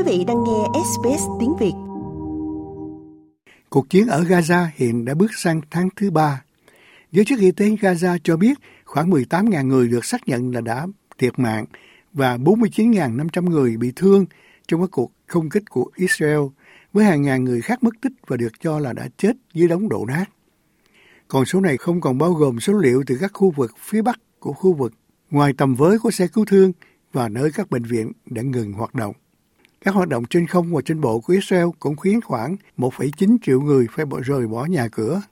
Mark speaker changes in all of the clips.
Speaker 1: Quý vị đang nghe SBS tiếng Việt.
Speaker 2: Cuộc chiến ở Gaza hiện đã bước sang tháng thứ ba. Giới chức y tế Gaza cho biết khoảng 18.000 người được xác nhận là đã thiệt mạng và 49.500 người bị thương trong các cuộc không kích của Israel, với hàng ngàn người khác mất tích và được cho là đã chết dưới đống đổ nát. Còn số này không còn bao gồm số liệu từ các khu vực phía bắc của khu vực ngoài tầm với của xe cứu thương và nơi các bệnh viện đã ngừng hoạt động. Các hoạt động trên không và trên bộ của Israel cũng khiến khoảng 1,9 triệu người phải bỏ rời bỏ nhà cửa.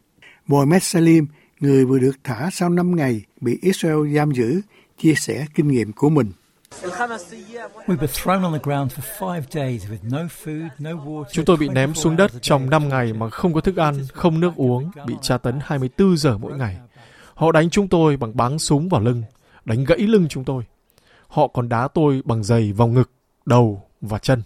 Speaker 2: Mohamed Salim, người vừa được thả sau 5 ngày bị Israel giam giữ, chia sẻ kinh nghiệm của mình.
Speaker 3: Chúng tôi bị ném xuống đất trong 5 ngày mà không có thức ăn, không nước uống, bị tra tấn 24 giờ mỗi ngày. Họ đánh chúng tôi bằng bắn súng vào lưng, đánh gãy lưng chúng tôi. Họ còn đá tôi bằng giày vào ngực, đầu và chân.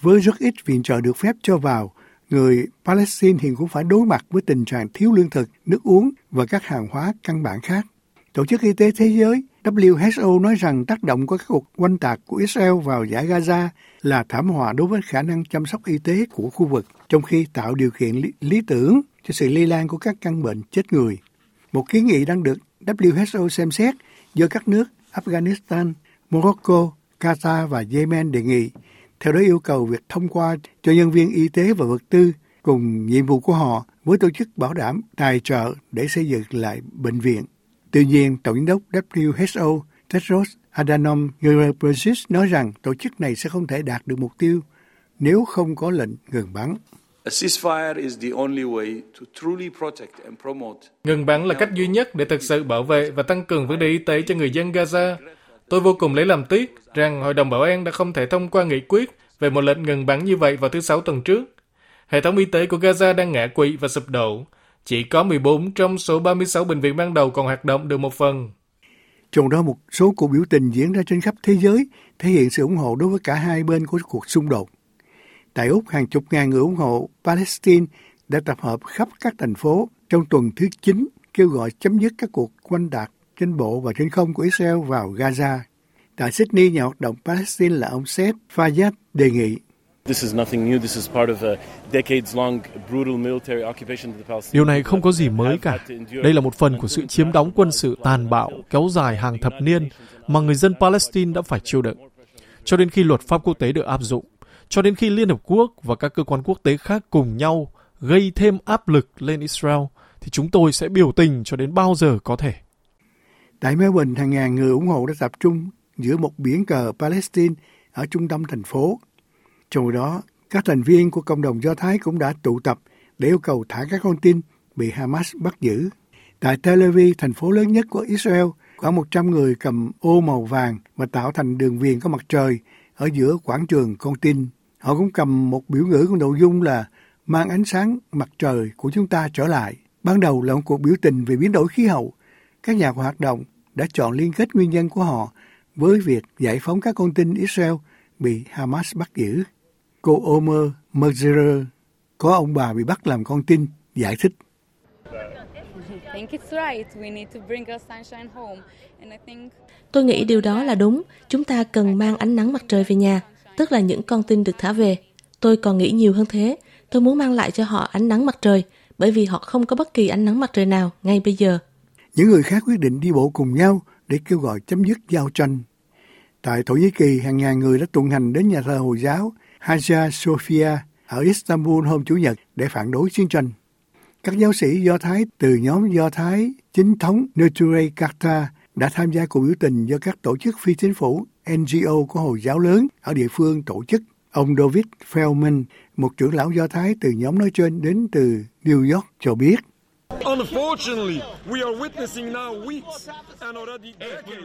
Speaker 2: Với rất ít viện trợ được phép cho vào, người Palestine hiện cũng phải đối mặt với tình trạng thiếu lương thực, nước uống và các hàng hóa căn bản khác. Tổ chức Y tế Thế giới WHO nói rằng tác động của các cuộc oanh tạc của Israel vào giải Gaza là thảm họa đối với khả năng chăm sóc y tế của khu vực, trong khi tạo điều kiện lý, lý tưởng cho sự lây lan của các căn bệnh chết người. Một kiến nghị đang được WHO xem xét do các nước Afghanistan, Morocco, Qatar và Yemen đề nghị, theo đó yêu cầu việc thông qua cho nhân viên y tế và vật tư cùng nhiệm vụ của họ với tổ chức bảo đảm tài trợ để xây dựng lại bệnh viện. Tuy nhiên, Tổng giám đốc WHO Tedros Adhanom Ghebreyesus nói rằng tổ chức này sẽ không thể đạt được mục tiêu nếu không có lệnh ngừng bắn.
Speaker 3: Ngừng bắn là cách duy nhất để thực sự bảo vệ và tăng cường vấn đề y tế cho người dân Gaza. Tôi vô cùng lấy làm tiếc rằng Hội đồng Bảo an đã không thể thông qua nghị quyết về một lệnh ngừng bắn như vậy vào thứ Sáu tuần trước. Hệ thống y tế của Gaza đang ngã quỵ và sụp đổ. Chỉ có 14 trong số 36 bệnh viện ban đầu còn hoạt động được một phần.
Speaker 2: Trong đó một số cuộc biểu tình diễn ra trên khắp thế giới thể hiện sự ủng hộ đối với cả hai bên của cuộc xung đột. Tại Úc, hàng chục ngàn người ủng hộ Palestine đã tập hợp khắp các thành phố trong tuần thứ 9 kêu gọi chấm dứt các cuộc quanh đạt trên bộ và trên không của Israel vào Gaza. Tại Sydney, nhà hoạt động Palestine là ông Seth Fayyad đề nghị
Speaker 3: Điều này không có gì mới cả. Đây là một phần của sự chiếm đóng quân sự tàn bạo kéo dài hàng thập niên mà người dân Palestine đã phải chịu đựng. Cho đến khi luật pháp quốc tế được áp dụng, cho đến khi Liên Hợp Quốc và các cơ quan quốc tế khác cùng nhau gây thêm áp lực lên Israel, thì chúng tôi sẽ biểu tình cho đến bao giờ có thể.
Speaker 2: Tại Melbourne, hàng ngàn người ủng hộ đã tập trung giữa một biển cờ Palestine ở trung tâm thành phố. Trong đó, các thành viên của cộng đồng Do Thái cũng đã tụ tập để yêu cầu thả các con tin bị Hamas bắt giữ. Tại Tel Aviv, thành phố lớn nhất của Israel, khoảng 100 người cầm ô màu vàng và tạo thành đường viền có mặt trời ở giữa quảng trường con tin. Họ cũng cầm một biểu ngữ có nội dung là mang ánh sáng mặt trời của chúng ta trở lại. Ban đầu là một cuộc biểu tình về biến đổi khí hậu. Các nhà hoạt động đã chọn liên kết nguyên nhân của họ với việc giải phóng các con tin Israel bị Hamas bắt giữ. Cô Omer Merzer có ông bà bị bắt làm con tin giải thích.
Speaker 4: Tôi nghĩ điều đó là đúng. Chúng ta cần mang ánh nắng mặt trời về nhà, tức là những con tin được thả về. Tôi còn nghĩ nhiều hơn thế. Tôi muốn mang lại cho họ ánh nắng mặt trời, bởi vì họ không có bất kỳ ánh nắng mặt trời nào ngay bây giờ.
Speaker 2: Những người khác quyết định đi bộ cùng nhau để kêu gọi chấm dứt giao tranh. Tại Thổ Nhĩ Kỳ, hàng ngàn người đã tuần hành đến nhà thờ Hồi giáo Hagia Sophia ở Istanbul hôm Chủ nhật để phản đối chiến tranh. Các giáo sĩ Do Thái từ nhóm Do Thái chính thống Neture Karta đã tham gia cuộc biểu tình do các tổ chức phi chính phủ NGO của Hồi giáo lớn ở địa phương tổ chức. Ông David Feldman, một trưởng lão Do Thái từ nhóm nói trên đến từ New York cho biết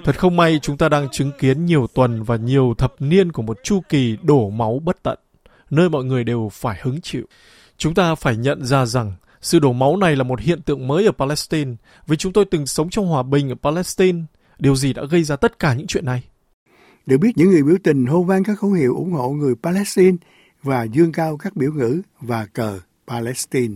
Speaker 3: Thật không may chúng ta đang chứng kiến nhiều tuần và nhiều thập niên của một chu kỳ đổ máu bất tận, nơi mọi người đều phải hứng chịu. Chúng ta phải nhận ra rằng sự đổ máu này là một hiện tượng mới ở Palestine, vì chúng tôi từng sống trong hòa bình ở Palestine. Điều gì đã gây ra tất cả những chuyện này?
Speaker 2: Được biết những người biểu tình hô vang các khẩu hiệu ủng hộ người Palestine và dương cao các biểu ngữ và cờ Palestine